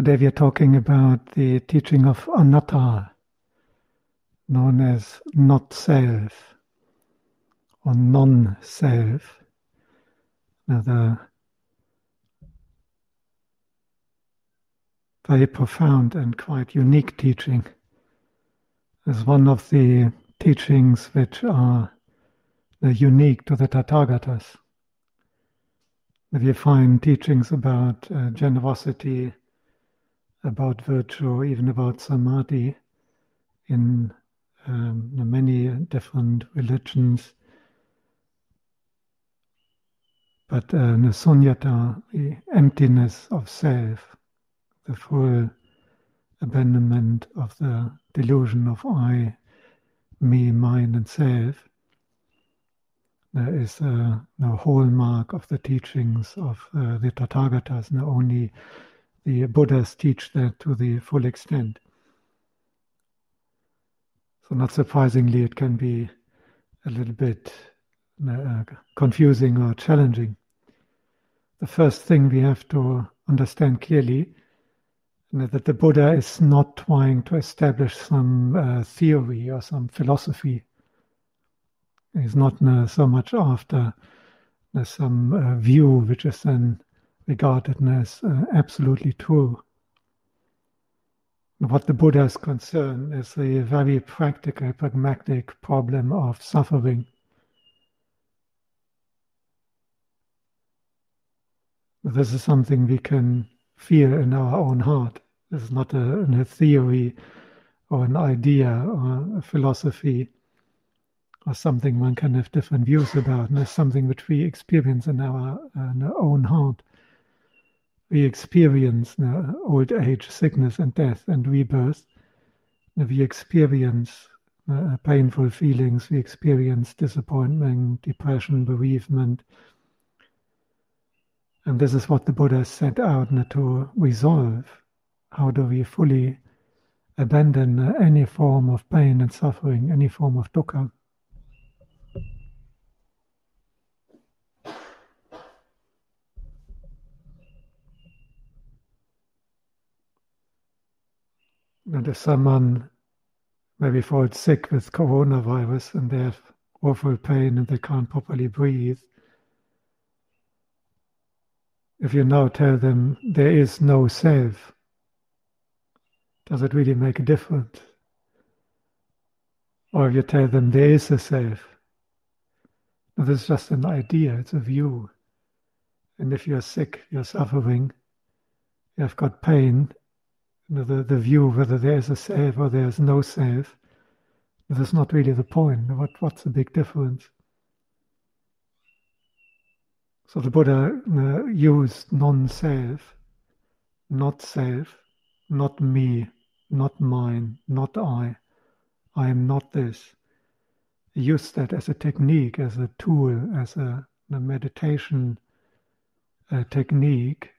Today we are talking about the teaching of anatta, known as not self or non self. Another very profound and quite unique teaching is one of the teachings which are unique to the Tathagatas. You find teachings about uh, generosity, about virtue, or even about samadhi in um, many different religions. But uh, the sunyata, the emptiness of self, the full abandonment of the delusion of I, me, mine, and self, there is a, a hallmark of the teachings of uh, the Tathagatas, not only the Buddhas teach that to the full extent. So, not surprisingly, it can be a little bit uh, confusing or challenging. The first thing we have to understand clearly is that the Buddha is not trying to establish some uh, theory or some philosophy. He's not uh, so much after uh, some uh, view which is then regarded as uh, absolutely true. What the Buddha is concerned is the very practical, pragmatic problem of suffering. This is something we can feel in our own heart. This is not a, a theory or an idea or a philosophy or something one can have different views about. And it's something which we experience in our, in our own heart we experience uh, old age, sickness, and death, and rebirth. We experience uh, painful feelings, we experience disappointment, depression, bereavement. And this is what the Buddha set out to resolve. How do we fully abandon uh, any form of pain and suffering, any form of dukkha? And if someone maybe falls sick with coronavirus and they have awful pain and they can't properly breathe, if you now tell them there is no self, does it really make a difference? Or if you tell them there is a self, no, this is just an idea, it's a view. And if you're sick, you're suffering, you have got pain, the, the view whether there's a self or there's no self, that's not really the point. What, what's the big difference? So the Buddha uh, used non self, not self, not me, not mine, not I. I am not this. He used that as a technique, as a tool, as a, a meditation uh, technique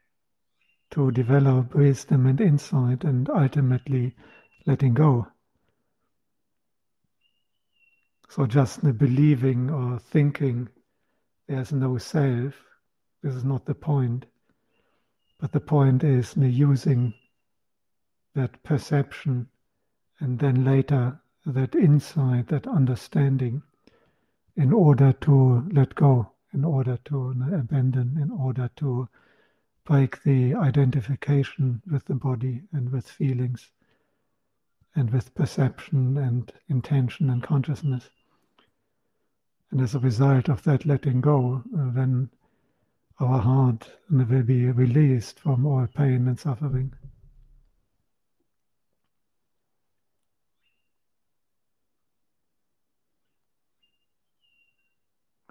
to develop wisdom and insight and ultimately letting go. So just the believing or thinking there's no self, this is not the point. But the point is the using that perception and then later that insight, that understanding in order to let go, in order to abandon, in order to like the identification with the body and with feelings and with perception and intention and consciousness. And as a result of that letting go, uh, then our heart will be released from all pain and suffering.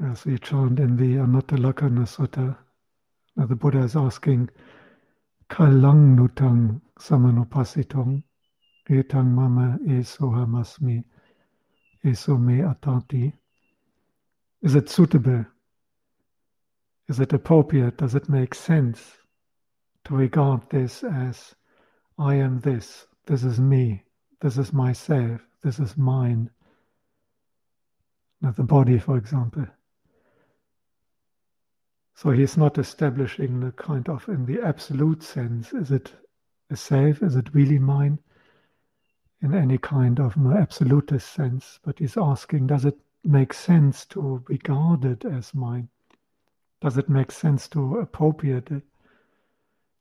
As we chant in the Anattalakkhana Sutta, now Uh, the Buddha is asking, Kalang nutang samanupasitong etang mama esohamasmi eso me atati. Is it suitable? Is it appropriate? Does it make sense to regard this as I am this, this is me, this is myself, this is mine? Now the body, for example. So he's not establishing the kind of, in the absolute sense, is it a self? Is it really mine? In any kind of absolutist sense, but he's asking, does it make sense to regard it as mine? Does it make sense to appropriate it?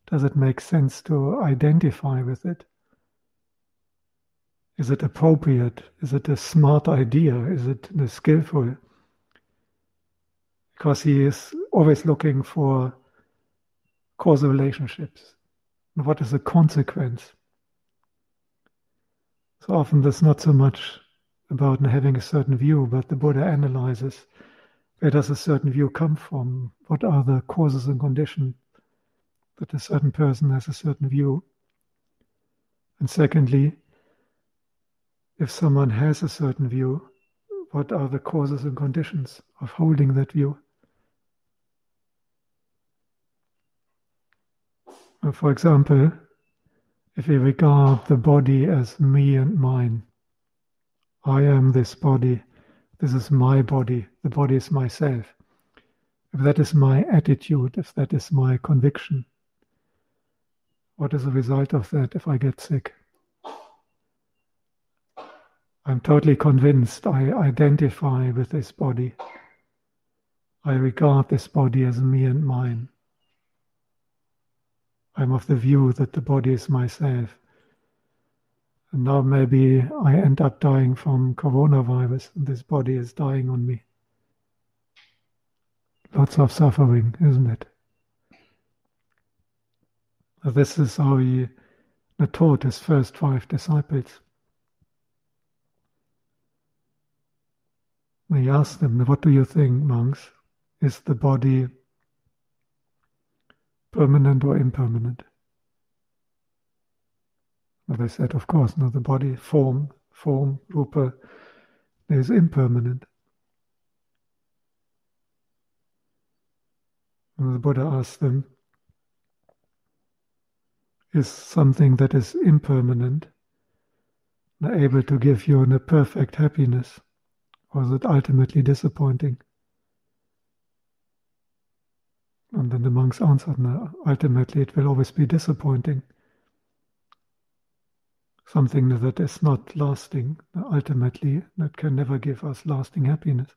Does it make sense to identify with it? Is it appropriate? Is it a smart idea? Is it a skillful? Because he is always looking for causal relationships. What is the consequence? So often there's not so much about having a certain view, but the Buddha analyzes where does a certain view come from? What are the causes and conditions that a certain person has a certain view? And secondly, if someone has a certain view, what are the causes and conditions of holding that view? For example, if we regard the body as me and mine, I am this body, this is my body, the body is myself. If that is my attitude, if that is my conviction, what is the result of that if I get sick? I'm totally convinced I identify with this body. I regard this body as me and mine. I'm of the view that the body is myself. And now maybe I end up dying from coronavirus and this body is dying on me. Lots of suffering, isn't it? This is how he taught his first five disciples. He asked them, What do you think, monks? Is the body permanent or impermanent? Well, they said, of course, no, the body, form, form, rupa, is impermanent. And the Buddha asked them, is something that is impermanent able to give you a perfect happiness, or is it ultimately disappointing? And then the monks answered, no, ultimately it will always be disappointing something that is not lasting, ultimately, that can never give us lasting happiness.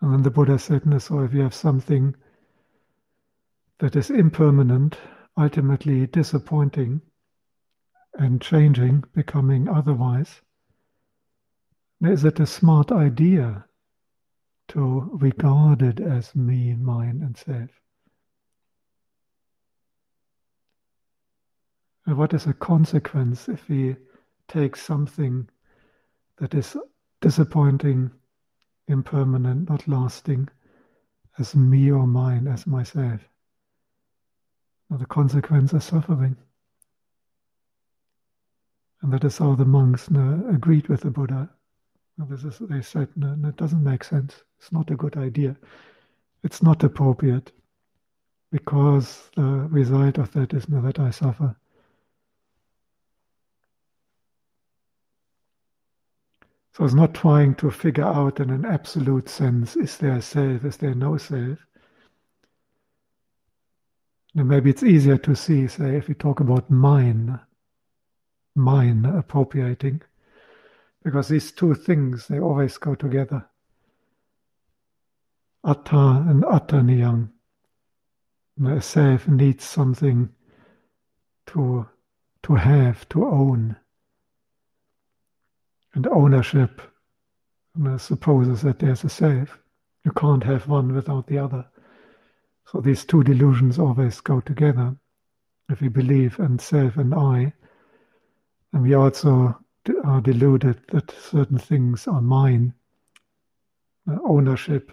And then the Buddha said, no, so if you have something that is impermanent, ultimately disappointing, and changing, becoming otherwise, is it a smart idea to regard it as me, mine, and self? And what is a consequence if we take something that is disappointing, impermanent, not lasting, as me or mine, as myself? Well, the consequence is suffering. And that is how the monks no, agreed with the Buddha. Is, they said, no, no, it doesn't make sense. It's not a good idea. It's not appropriate because the result of that is that I suffer. So it's not trying to figure out in an absolute sense is there a self, is there no self? Now maybe it's easier to see, say, if we talk about mine, mine appropriating, because these two things, they always go together. Atta and attaniyam. the self needs something to, to have, to own and ownership supposes that there's a self. You can't have one without the other. So these two delusions always go together. If we believe in self and I, and we also are deluded that certain things are mine, uh, ownership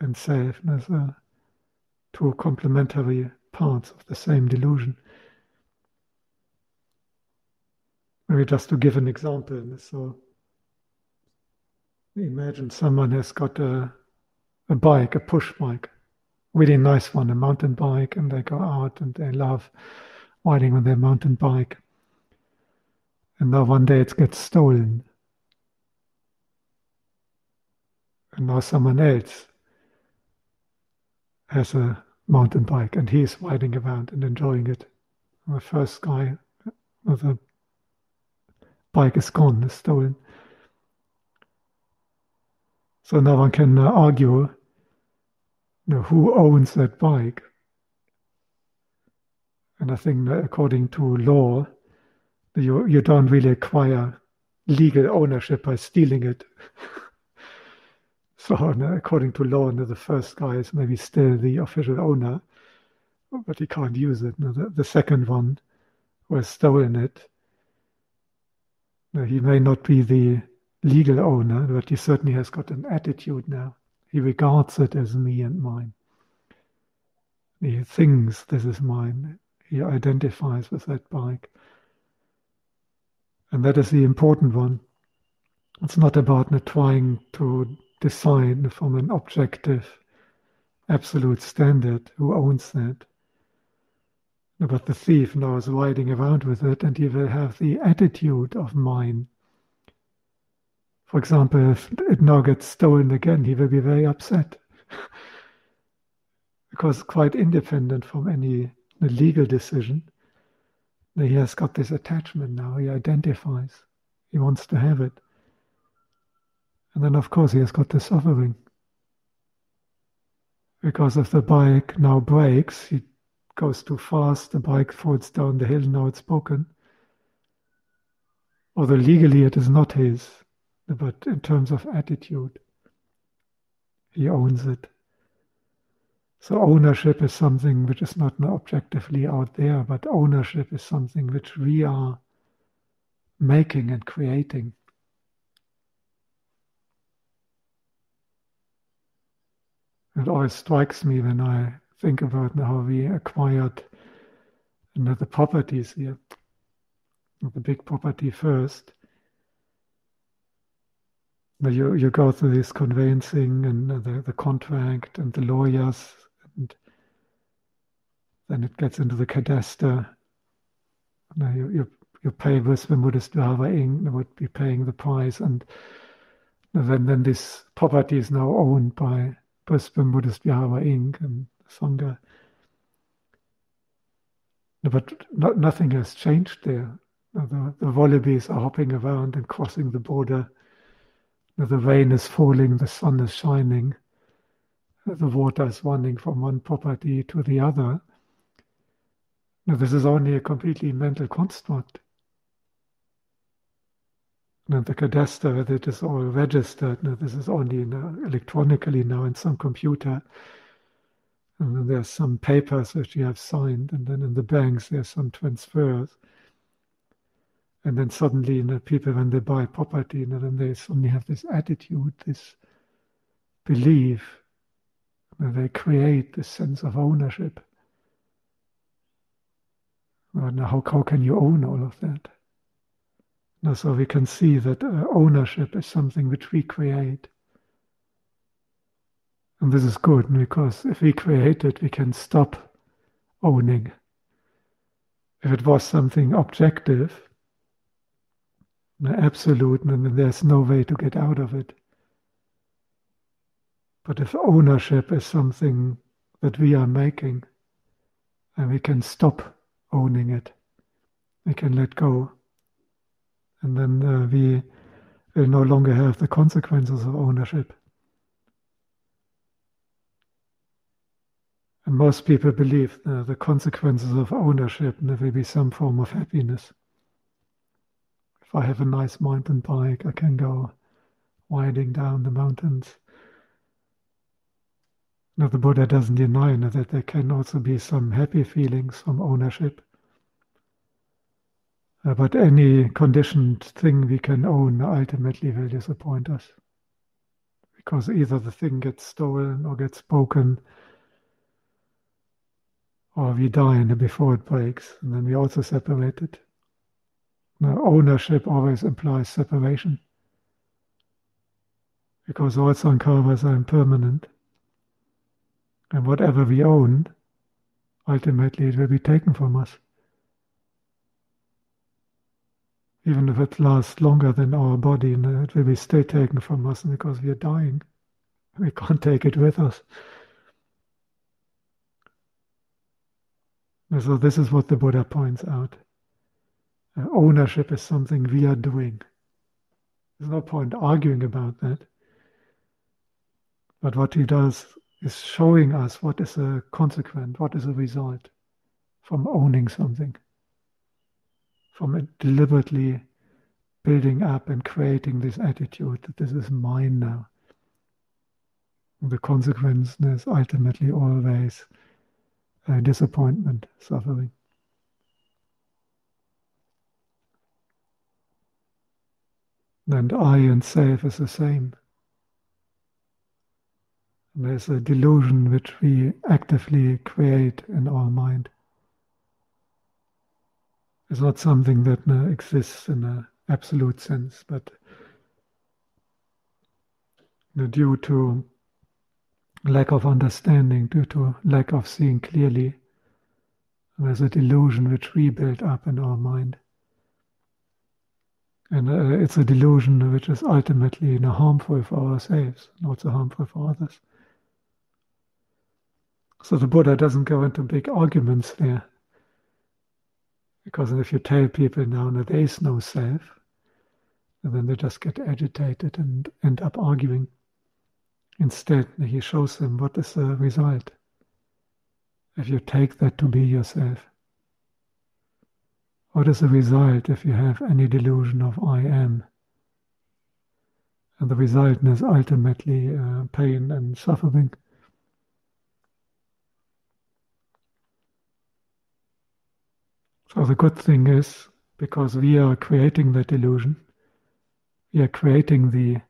and self as uh, two complementary parts of the same delusion. Maybe just to give an example. So imagine someone has got a, a bike, a push bike, really nice one, a mountain bike, and they go out and they love riding on their mountain bike. And now one day it gets stolen. And now someone else has a mountain bike and he's riding around and enjoying it. And The first guy, the bike is gone, is stolen. So now one can uh, argue you know, who owns that bike. And I think according to law, you, you don't really acquire legal ownership by stealing it. so according to law, the first guy is maybe still the official owner, but he can't use it. The, the second one who has stolen it, he may not be the legal owner, but he certainly has got an attitude now. He regards it as me and mine. He thinks this is mine. He identifies with that bike. And that is the important one. It's not about trying to decide from an objective, absolute standard who owns that. But the thief now is riding around with it and he will have the attitude of mine. For example, if it now gets stolen again, he will be very upset. because quite independent from any legal decision, he has got this attachment now. He identifies. He wants to have it. And then, of course, he has got the suffering. Because if the bike now breaks, he goes too fast, the bike falls down the hill, now it's broken. Although legally it is not his, but in terms of attitude, he owns it. So ownership is something which is not objectively out there, but ownership is something which we are making and creating. It always strikes me when I think about how we acquired another properties here. The big property first. You, you go through this conveyancing and the, the contract and the lawyers then it gets into the cadaster. Now you, you, you pay Brisbane Buddhist Vihara Inc. would be paying the price, and then, then this property is now owned by Brisbane Buddhist Vihara Inc. and Sangha. But not, nothing has changed there. The, the wallabies are hopping around and crossing the border. The rain is falling, the sun is shining the water is running from one property to the other. Now, this is only a completely mental construct. And the cadaster, it is all registered. Now, this is only electronically now in some computer. And then there's some papers which you have signed, and then in the banks there's some transfers. And then suddenly, you know, people when they buy property, you know, then they suddenly have this attitude, this belief and they create this sense of ownership. Now, how, how can you own all of that? Now, so we can see that uh, ownership is something which we create. And this is good because if we create it, we can stop owning. If it was something objective, absolute, then there's no way to get out of it. But if ownership is something that we are making, and we can stop owning it, we can let go, and then uh, we will no longer have the consequences of ownership. And most people believe uh, the consequences of ownership there will be some form of happiness. If I have a nice mountain bike, I can go winding down the mountains. Now, the Buddha doesn't deny that there can also be some happy feelings from ownership. Uh, but any conditioned thing we can own ultimately will disappoint us. Because either the thing gets stolen or gets broken, or we die before it breaks, and then we also separate it. Now, ownership always implies separation. Because all sankharas are impermanent. And whatever we own, ultimately it will be taken from us. Even if it lasts longer than our body, it will be still taken from us because we are dying. We can't take it with us. And so this is what the Buddha points out. Uh, ownership is something we are doing. There's no point arguing about that. But what he does is showing us what is a consequent, what is a result from owning something, from deliberately building up and creating this attitude that this is mine now. The consequence is ultimately always uh, disappointment, suffering. And I and self is the same. There's a delusion which we actively create in our mind. It's not something that uh, exists in an absolute sense, but uh, due to lack of understanding, due to lack of seeing clearly, there's a delusion which we build up in our mind. And uh, it's a delusion which is ultimately you know, harmful for ourselves, not so harmful for others. So the Buddha doesn't go into big arguments there. Because if you tell people now that there is no self, then they just get agitated and end up arguing. Instead, he shows them what is the result if you take that to be yourself. What is the result if you have any delusion of I am? And the result is ultimately uh, pain and suffering. So the good thing is, because we are creating that illusion, we are creating the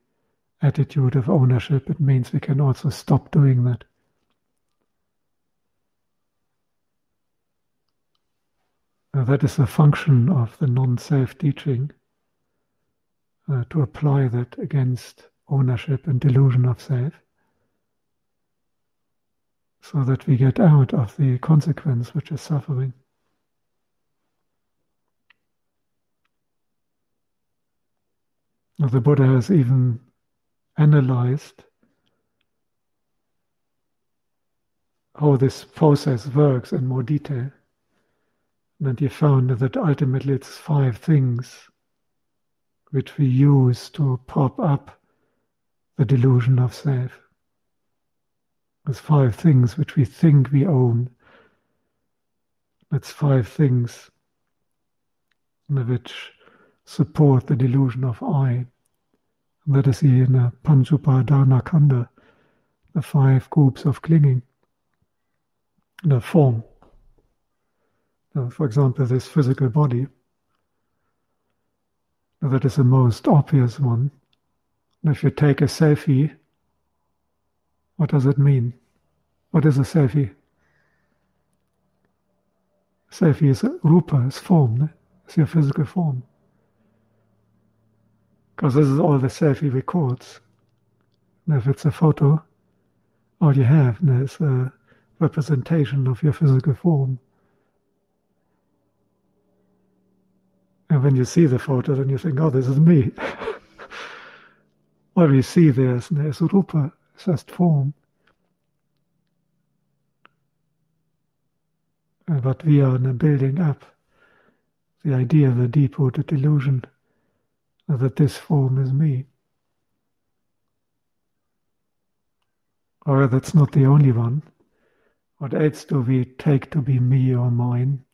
attitude of ownership, it means we can also stop doing that. Uh, that is the function of the non self teaching uh, to apply that against ownership and delusion of self so that we get out of the consequence which is suffering. The Buddha has even analyzed how this process works in more detail. And he found that ultimately it's five things which we use to prop up the delusion of self. There's five things which we think we own. That's five things which support the delusion of I. And that is in uh, Panchupadana Khandha, the five groups of clinging, the form. Now, for example, this physical body, Now, that is the most obvious one. And if you take a selfie, what does it mean? What is a selfie? Selfie is a rupa, is form, it's your physical form. Because this is all the selfie records. And if it's a photo, all you have is a representation of your physical form. And when you see the photo, then you think, oh, this is me. what you see there is, is rupa, it's just form. But we are building up the idea, of the deep-rooted illusion that this form is me. Or that's not the only one. What else do we take to be me or mine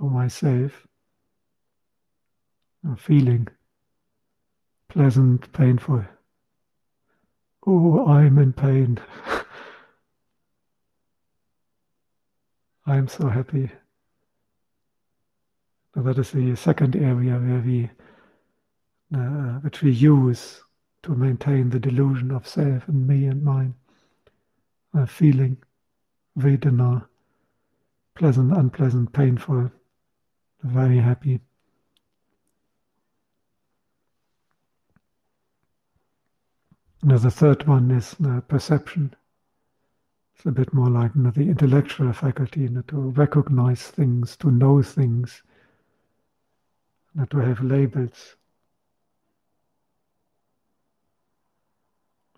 or myself? A feeling, pleasant, painful. Oh, I'm in pain. I'm so happy. that is the second area where we uh, which we use to maintain the delusion of self and me and mine. Uh, feeling, Vedana, pleasant, unpleasant, painful, very happy. Now the third one is uh, perception. It's a bit more like you know, the intellectual faculty you know, to recognize things, to know things, not to have labels.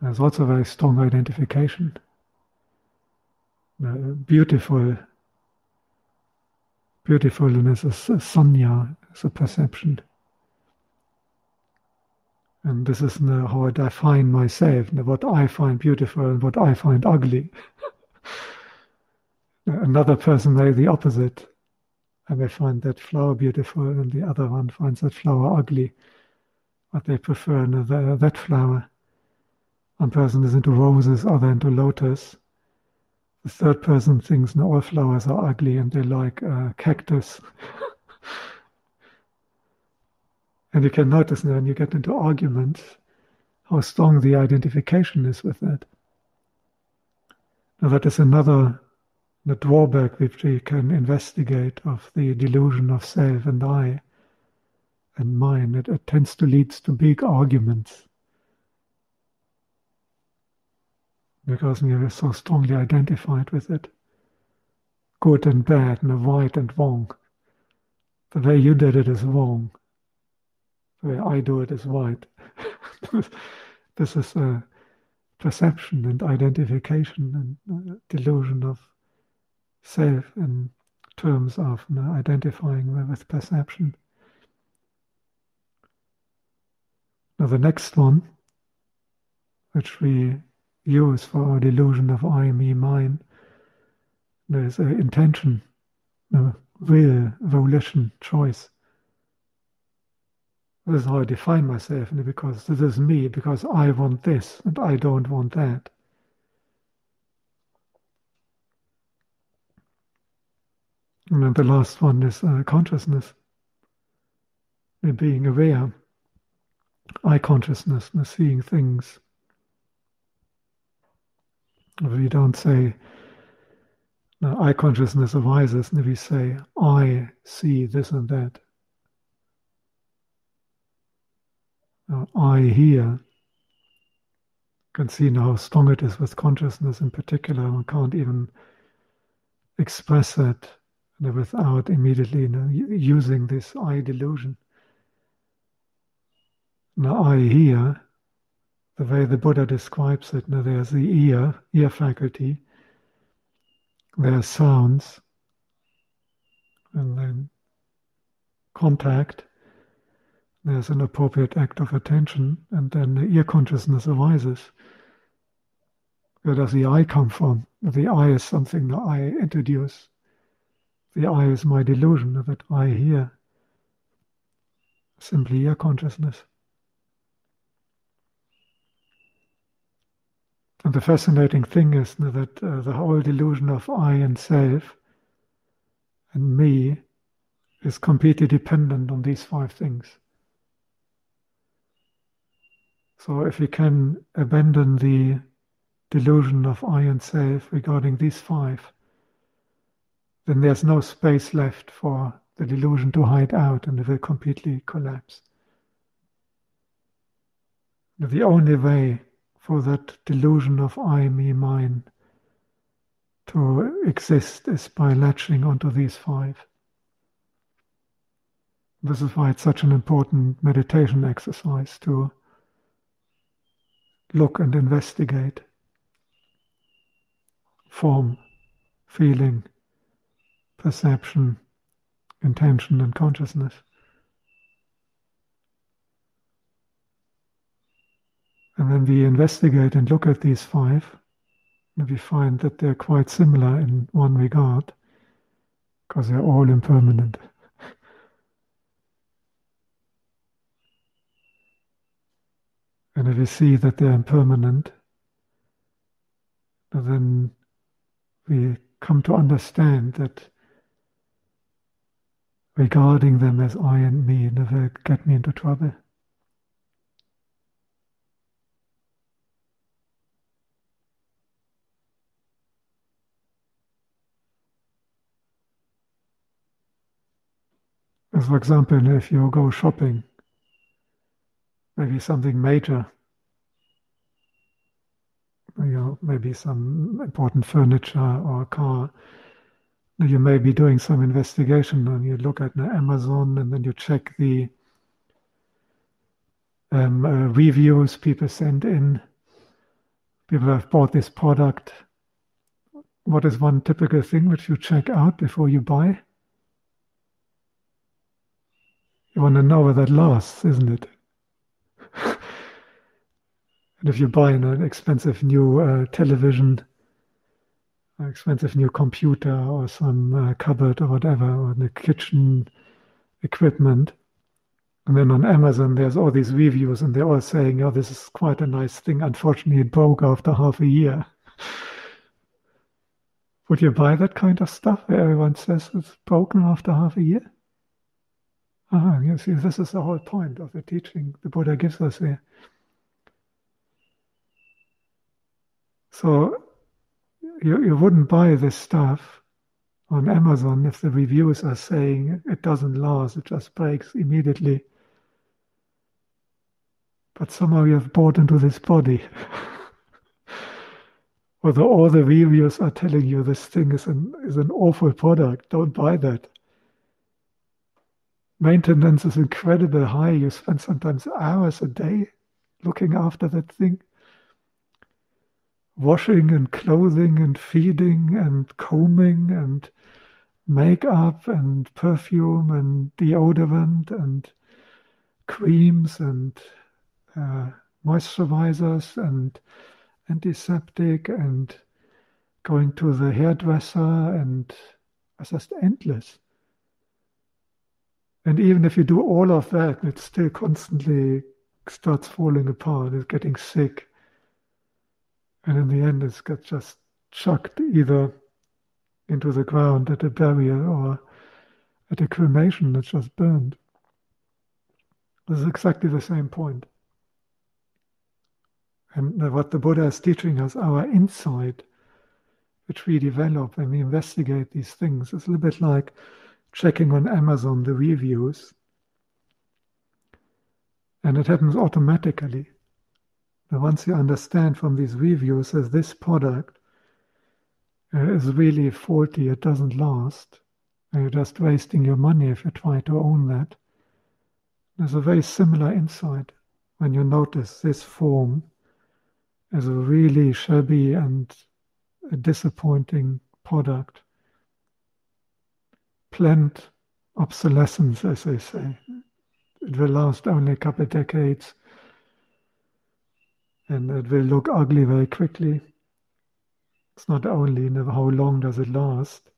There's also very strong identification. A beautiful beautifulness is a sanya, is a perception. And this is how I define myself, what I find beautiful and what I find ugly. Another person may the opposite. I may find that flower beautiful and the other one finds that flower ugly. But they prefer that flower. One person is into roses, other into lotus. The third person thinks no, all flowers are ugly and they like uh, cactus. and you can notice when you get into arguments how strong the identification is with that. Now that is another the drawback which we can investigate of the delusion of self and I and mine. It, it tends to lead to big arguments. Because we are so strongly identified with it. Good and bad, and right and wrong. The way you did it is wrong. The way I do it is right. this is a perception and identification and uh, delusion of self in terms of you know, identifying with perception. Now, the next one, which we use for our delusion of I, me, mine. There's an intention, a will, volition, choice. This is how I define myself, because this is me, because I want this and I don't want that. And then the last one is uh, consciousness, being aware, I consciousness, seeing things we don't say, no, I consciousness arises, and we say, I see this and that. Now, I hear. can see now how strong it is with consciousness in particular. One can't even express it without immediately you know, using this I delusion. Now, I hear the way the Buddha describes it. Now, there's the ear, ear faculty, there's sounds, and then contact. There's an appropriate act of attention, and then the ear consciousness arises. Where does the I come from? The I is something that I introduce. The I is my delusion that I hear. Simply ear consciousness. And the fascinating thing is that uh, the whole delusion of I and self and me is completely dependent on these five things. So if we can abandon the delusion of I and self regarding these five, then there's no space left for the delusion to hide out and it will completely collapse. The only way for that delusion of I, me, mine to exist is by latching onto these five. This is why it's such an important meditation exercise to look and investigate form, feeling, perception, intention, and consciousness. And when we investigate and look at these five, and we find that they're quite similar in one regard, because they're all impermanent. and if we see that they're impermanent, then we come to understand that regarding them as I and me never get me into trouble. For example, if you go shopping, maybe something major, you know, maybe some important furniture or a car, you may be doing some investigation and you look at Amazon and then you check the um, uh, reviews people send in. People have bought this product. What is one typical thing which you check out before you buy? You want to know where that lasts, isn't it? and if you're buying an expensive new uh, television, an expensive new computer, or some uh, cupboard or whatever, or the kitchen equipment, and then on Amazon, there's all these reviews, and they're all saying, "Oh, this is quite a nice thing." Unfortunately, it broke after half a year. Would you buy that kind of stuff where everyone says it's broken after half a year? Ah, you see, this is the whole point of the teaching the Buddha gives us here. So you, you wouldn't buy this stuff on Amazon if the reviews are saying it doesn't last, it just breaks immediately. But somehow you have bought into this body. Although all the reviews are telling you this thing is an, is an awful product, don't buy that. Maintenance is incredibly high. You spend sometimes hours a day looking after that thing. Washing and clothing and feeding and combing and makeup and perfume and deodorant and creams and uh, moisturizers and antiseptic and going to the hairdresser and it's just endless. And even if you do all of that, it still constantly starts falling apart, it's getting sick. And in the end, it's got just chucked either into the ground at a barrier or at a cremation, it's just burned. This is exactly the same point. And what the Buddha is teaching us, our insight, which we develop when we investigate these things, is a little bit like checking on Amazon the reviews. And it happens automatically. But once you understand from these reviews that this product uh, is really faulty, it doesn't last, and you're just wasting your money if you try to own that. There's a very similar insight when you notice this form as a really shabby and a disappointing product. Planned obsolescence, as they say. It will last only a couple of decades and it will look ugly very quickly. It's not only you know, how long does it last,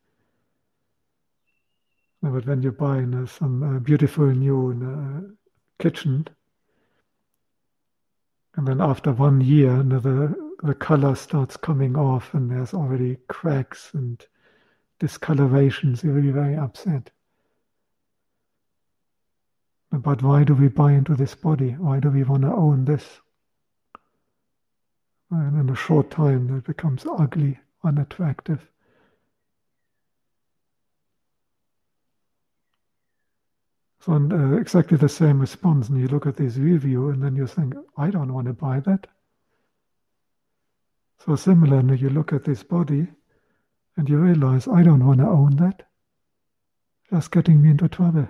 but when you buy you know, some uh, beautiful new uh, kitchen, and then after one year, the, the color starts coming off and there's already cracks and discolorations. You're really very upset. But why do we buy into this body? Why do we want to own this? And in a short time, it becomes ugly, unattractive. So uh, exactly the same response, and you look at this review, and then you think, I don't want to buy that. So similarly, you look at this body, and you realize, I don't want to own that. That's getting me into trouble.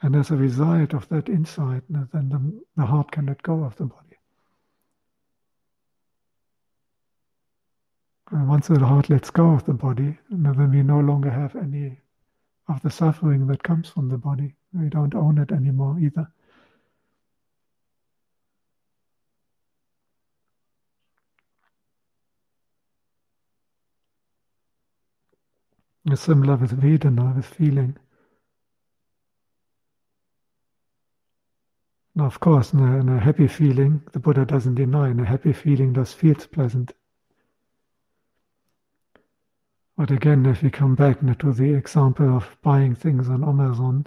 And as a result of that insight, then the, the heart can let go of the body. And once the heart lets go of the body, then we no longer have any of the suffering that comes from the body. We don't own it anymore either. Similar with Vedana, with feeling. Now, of course, in a, in a happy feeling, the Buddha doesn't deny, in a happy feeling does feels pleasant. But again, if we come back to the example of buying things on Amazon,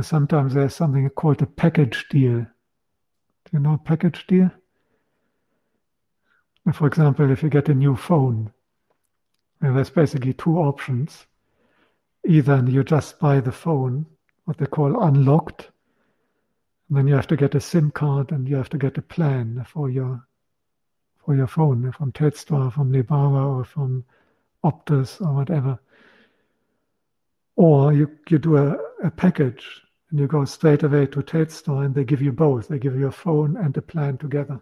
sometimes there's something called a package deal. Do you know package deal? For example, if you get a new phone, there's basically two options. Either you just buy the phone, what they call unlocked, and then you have to get a SIM card and you have to get a plan for your for your phone from Telstra, from Lebara, or from Optus or whatever. Or you, you do a, a package and you go straight away to Telstra and they give you both. They give you a phone and a plan together.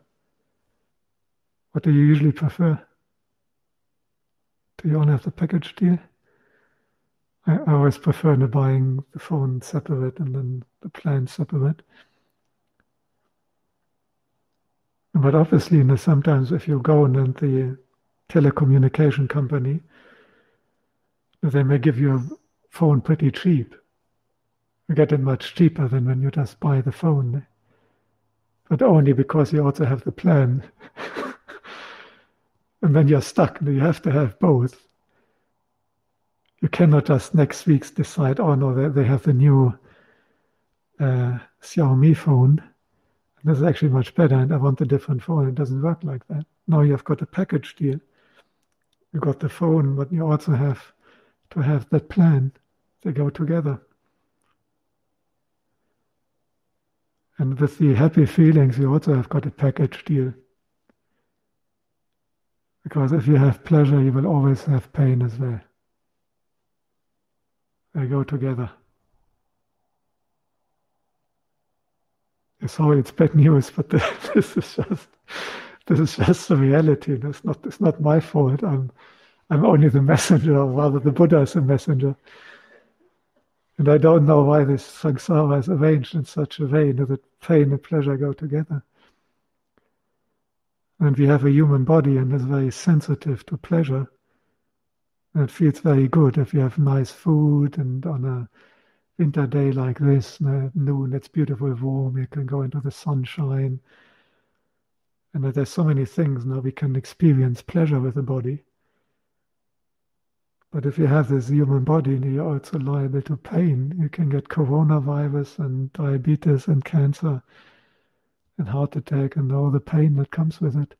What do you usually prefer? Do you only have the package deal? I, I always prefer buying the phone separate and then the plan separate. But obviously, you know, sometimes if you go and the telecommunication company, they may give you a phone pretty cheap. You get it much cheaper than when you just buy the phone. But only because you also have the plan. and then you're stuck. You have to have both. You cannot just next week decide, oh no, they, have the new uh, Xiaomi phone. This is actually much better, and I want a different phone. It doesn't work like that. Now you've got a package deal. You got the phone, but you also have to have that plan. They go together. And with the happy feelings, you also have got a package deal. Because if you have pleasure, you will always have pain as well. They go together. Sorry, it's bad news, but this is just this is just the reality. It's not it's not my fault. I'm I'm only the messenger, or rather the Buddha is the messenger. And I don't know why this samsara is arranged in such a way that pain and pleasure go together. And we have a human body and is very sensitive to pleasure. And it feels very good if you have nice food and on a winter day like this, noon, it's beautiful, warm, you can go into the sunshine. And there's so many things now we can experience pleasure with the body. But if you have this human body, you're also liable to pain. You can get coronavirus and diabetes and cancer and heart attack and all the pain that comes with it.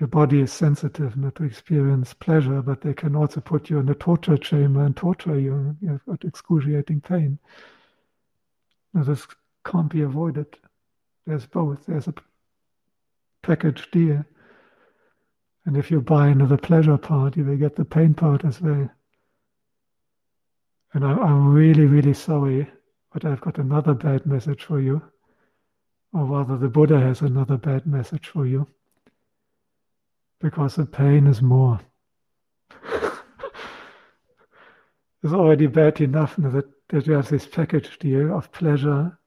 Your body is sensitive not to experience pleasure, but they can also put you in a torture chamber and torture you. You've got excruciating pain. Now, this can't be avoided. There's both. There's a package deal. And if you buy into the pleasure part, you will get the pain part as well. And I'm, I'm really, really sorry, but I've got another bad message for you. Or rather, the Buddha has another bad message for you. Because the pain is more. it's already bad enough that, that you have this package deal of pleasure,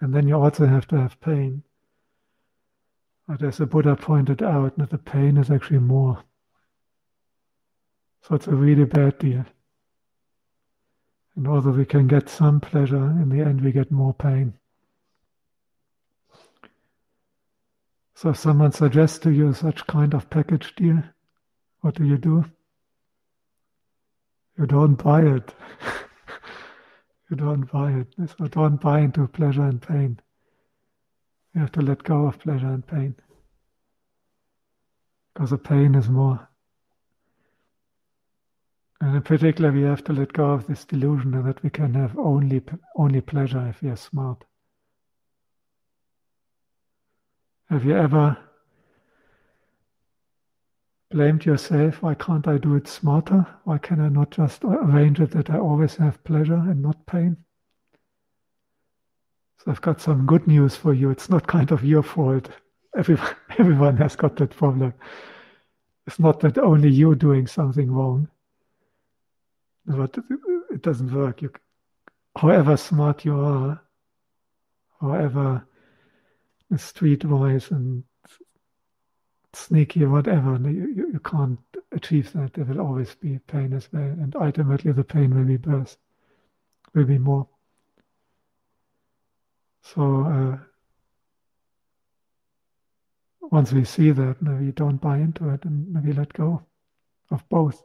and then you also have to have pain. But as the Buddha pointed out, that the pain is actually more. So it's a really bad deal. And although we can get some pleasure, in the end we get more pain. So if someone suggests to you such kind of package deal, what do you do? You don't buy it. you don't buy it. So don't buy into pleasure and pain. You have to let go of pleasure and pain. Because the pain is more. And in particular, we have to let go of this delusion that we can have only, only pleasure if we are smart. Have you ever blamed yourself? Why can't I do it smarter? Why can I not just arrange it that I always have pleasure and not pain? So I've got some good news for you. It's not kind of your fault. Everyone, everyone has got that problem. It's not that only you doing something wrong. But it doesn't work. You, however smart you are, however streetwise and sneaky or whatever, you, you can't achieve that. There will always be pain as well. And ultimately the pain will be worse, will be more. So uh, once we see that, we don't buy into it and we let go of both.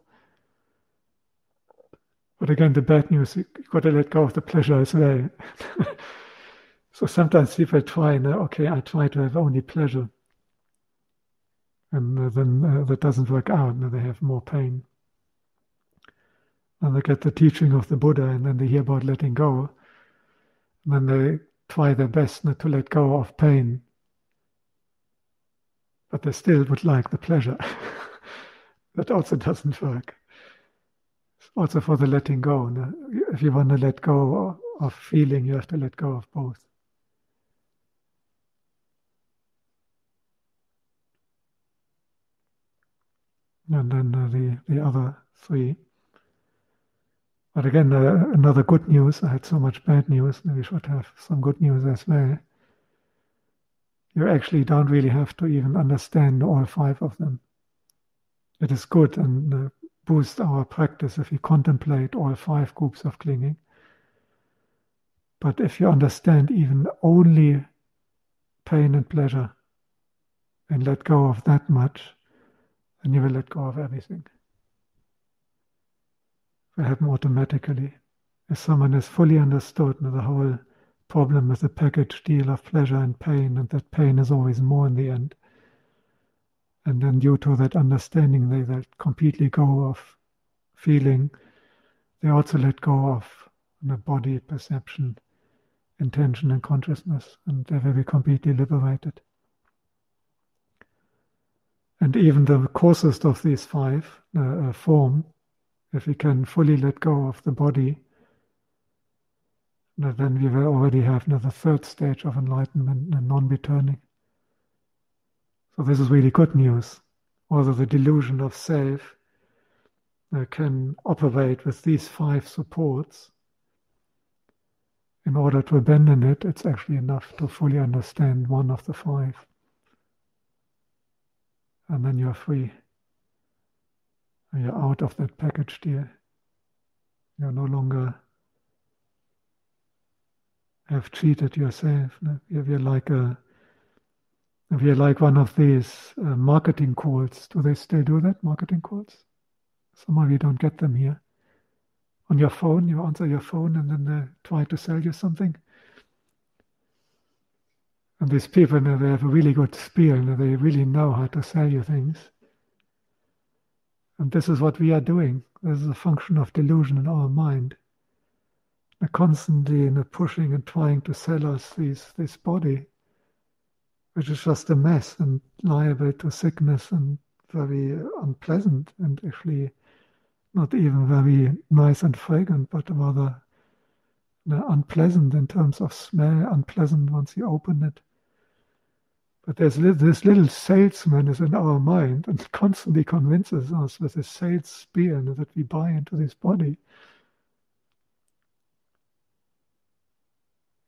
But again, the bad news, you've got to let go of the pleasure as well. so sometimes people try, and, okay, I try to have only pleasure. And then uh, that doesn't work out, and they have more pain. And they get the teaching of the Buddha, and then they hear about letting go. And then they try their best not to let go of pain. But they still would like the pleasure. that also doesn't work. Also for the letting go. If you want to let go of feeling, you have to let go of both. And then uh, the, the other three. But again, uh, another good news. I had so much bad news. We should have some good news as well. You actually don't really have to even understand all five of them. It is good and uh, boosts our practice if we contemplate all five groups of clinging. But if you understand even only pain and pleasure and let go of that much, you will let go of everything It will happen automatically. If someone has fully understood the whole problem with the package deal of pleasure and pain, and that pain is always more in the end. And then, due to that understanding, they let completely go of feeling. They also let go of the body perception, intention, and consciousness, and they will be completely liberated. And even the coarsest of these five, uh, uh, form, if we can fully let go of the body, then we will already have the third stage of enlightenment and non-returning. So this is really good news. Although the delusion of self uh, can operate with these five supports, in order to abandon it, it's actually enough to fully understand one of the five. And then you're free. You're out of that package deal. You're no longer have cheated yourself. You're like a, if you're like one of these uh, marketing calls, do they still do that? Marketing calls? Some of you don't get them here. On your phone, you answer your phone, and then they try to sell you something. And these people, they have a really good spiel, and they really know how to sell you things. And this is what we are doing. This is a function of delusion in our mind. They're constantly in a pushing and trying to sell us these, this body, which is just a mess and liable to sickness and very unpleasant and actually not even very nice and fragrant, but rather unpleasant in terms of smell, unpleasant once you open it. But there's this little salesman is in our mind and constantly convinces us with his sales spiel that we buy into this body.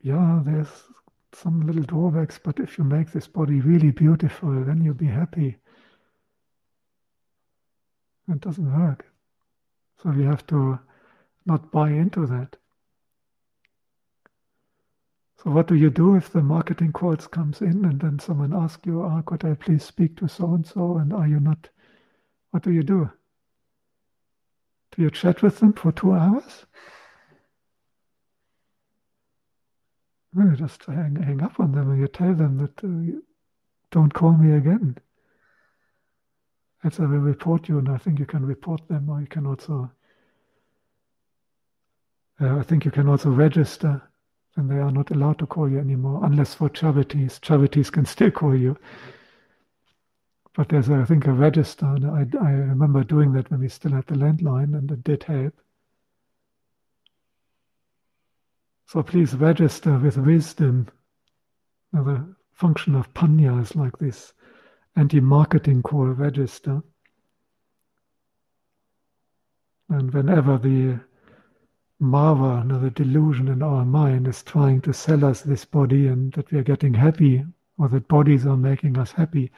Yeah, there's some little drawbacks, but if you make this body really beautiful, then you'll be happy. It doesn't work. So we have to not buy into that. So what do you do if the marketing calls comes in and then someone asks you, ah, could I please speak to so and so? And are you not? What do you do? Do you chat with them for two hours? you just hang, hang up on them and you tell them that uh, don't call me again. As I will report you, and I think you can report them, or you can also, uh, I think you can also register and they are not allowed to call you anymore, unless for charities. Charities can still call you. But there's, I think, a register. And I, I remember doing that when we still had the landline, and it did help. So please register with wisdom. Now, the function of panya is like this anti marketing call register. And whenever the Mara, the delusion in our mind, is trying to sell us this body and that we are getting happy, or that bodies are making us happy.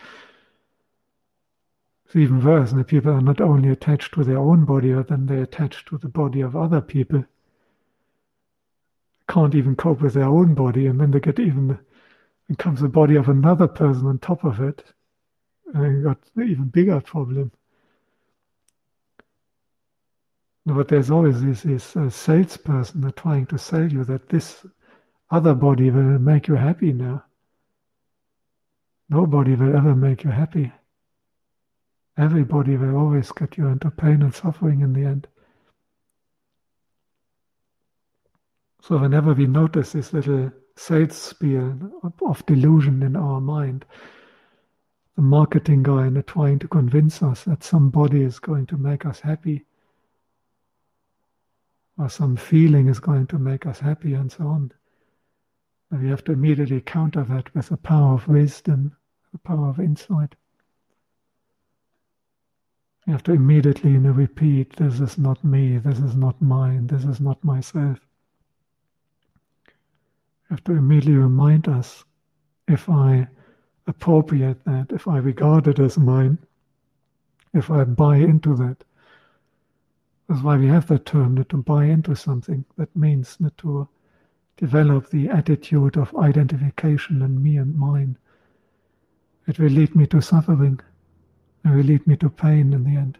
It's even worse, and the people are not only attached to their own body, but then they're attached to the body of other people. Can't even cope with their own body, and then they get even, it comes the body of another person on top of it, and you got an even bigger problem. But there's always this, this uh, salesperson trying to sell you that this other body will make you happy now. Nobody will ever make you happy. Everybody will always get you into pain and suffering in the end. So whenever we notice this little sales spiel of delusion in our mind, the marketing guy and trying to convince us that somebody is going to make us happy, or some feeling is going to make us happy and so on. And we have to immediately counter that with the power of wisdom, the power of insight. You have to immediately you know, repeat this is not me, this is not mine, this is not myself. You have to immediately remind us if I appropriate that, if I regard it as mine, if I buy into that. That's why we have that term, that to buy into something. That means that to develop the attitude of identification and me and mine. It will lead me to suffering. It will lead me to pain in the end.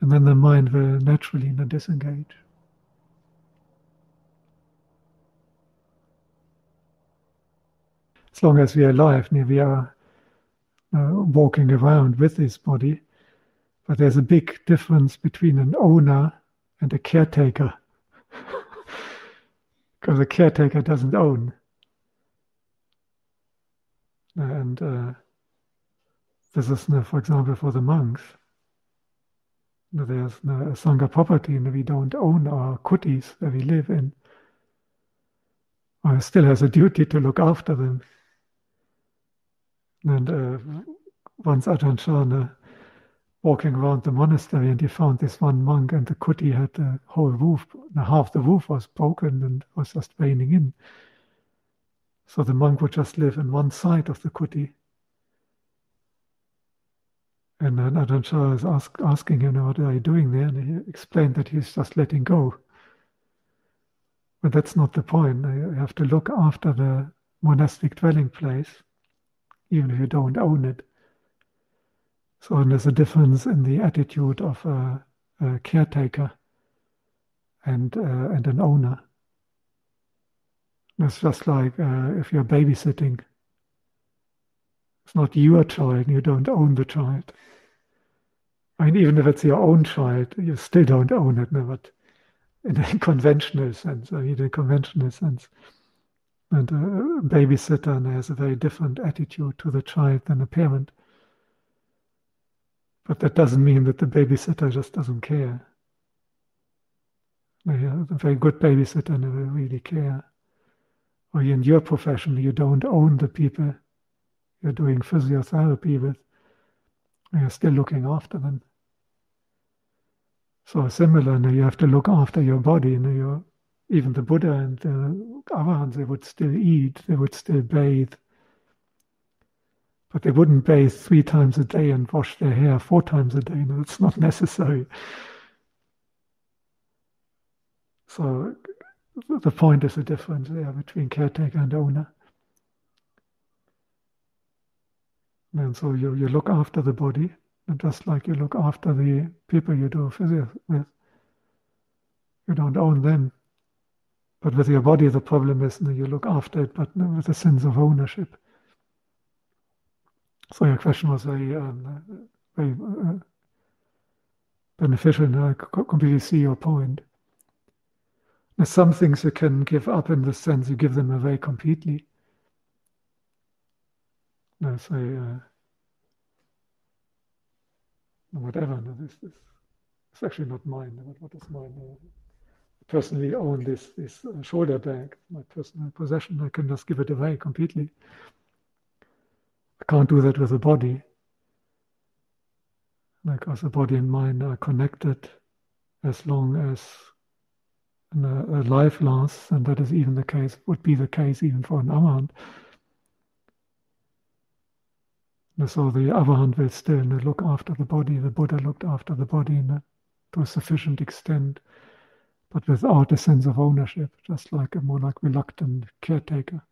And then the mind will naturally not disengage. As long as we are alive, we are uh, walking around with this body, but there's a big difference between an owner and a caretaker. because a caretaker doesn't own. And uh, this is, for example, for the monks. There's a Sangha property and we don't own our kutis that we live in. Or still has a duty to look after them. And uh, once Ajahn Chah walking around the monastery and he found this one monk and the kuti had the whole roof, half the roof was broken and was just raining in. So the monk would just live in one side of the kuti. And then Chah is ask, asking him, what are you doing there? And he explained that he's just letting go. But that's not the point. You have to look after the monastic dwelling place even if you don't own it. So there's a difference in the attitude of a, a caretaker and uh, and an owner. It's just like uh, if you're babysitting. It's not your child, you don't own the child. I mean, even if it's your own child, you still don't own it, no, but in a conventional sense, I mean, in a conventional sense. And a babysitter has a very different attitude to the child than a parent. But that doesn't mean that the babysitter just doesn't care. A very good babysitter never really care. Or in your profession, you don't own the people you're doing physiotherapy with. You're still looking after them. So similarly, you have to look after your body. You even the Buddha and the Arahants, they would still eat, they would still bathe. But they wouldn't bathe three times a day and wash their hair four times a day. No, it's not necessary. So the point is the difference there between caretaker and owner. And so you, you look after the body, just like you look after the people you do physio with. You don't own them. But with your body, the problem is know, you look after it, but with a sense of ownership. So your question was very, um, very uh, beneficial, and I completely see your point. There's some things you can give up in the sense you give them away completely. No, say, uh, whatever. No, this, this, it's actually not mine. What, what is mine? Uh, personally own this this uh, shoulder bag, my personal possession. I can just give it away completely. Can't do that with the body, because the body and mind are connected as long as uh, a, life lasts, and that is even the case. Would be the case even for an arahant. So the arahant will still look after the body. The Buddha looked after the body to a sufficient extent but without a sense of ownership, just like a more like reluctant caretaker.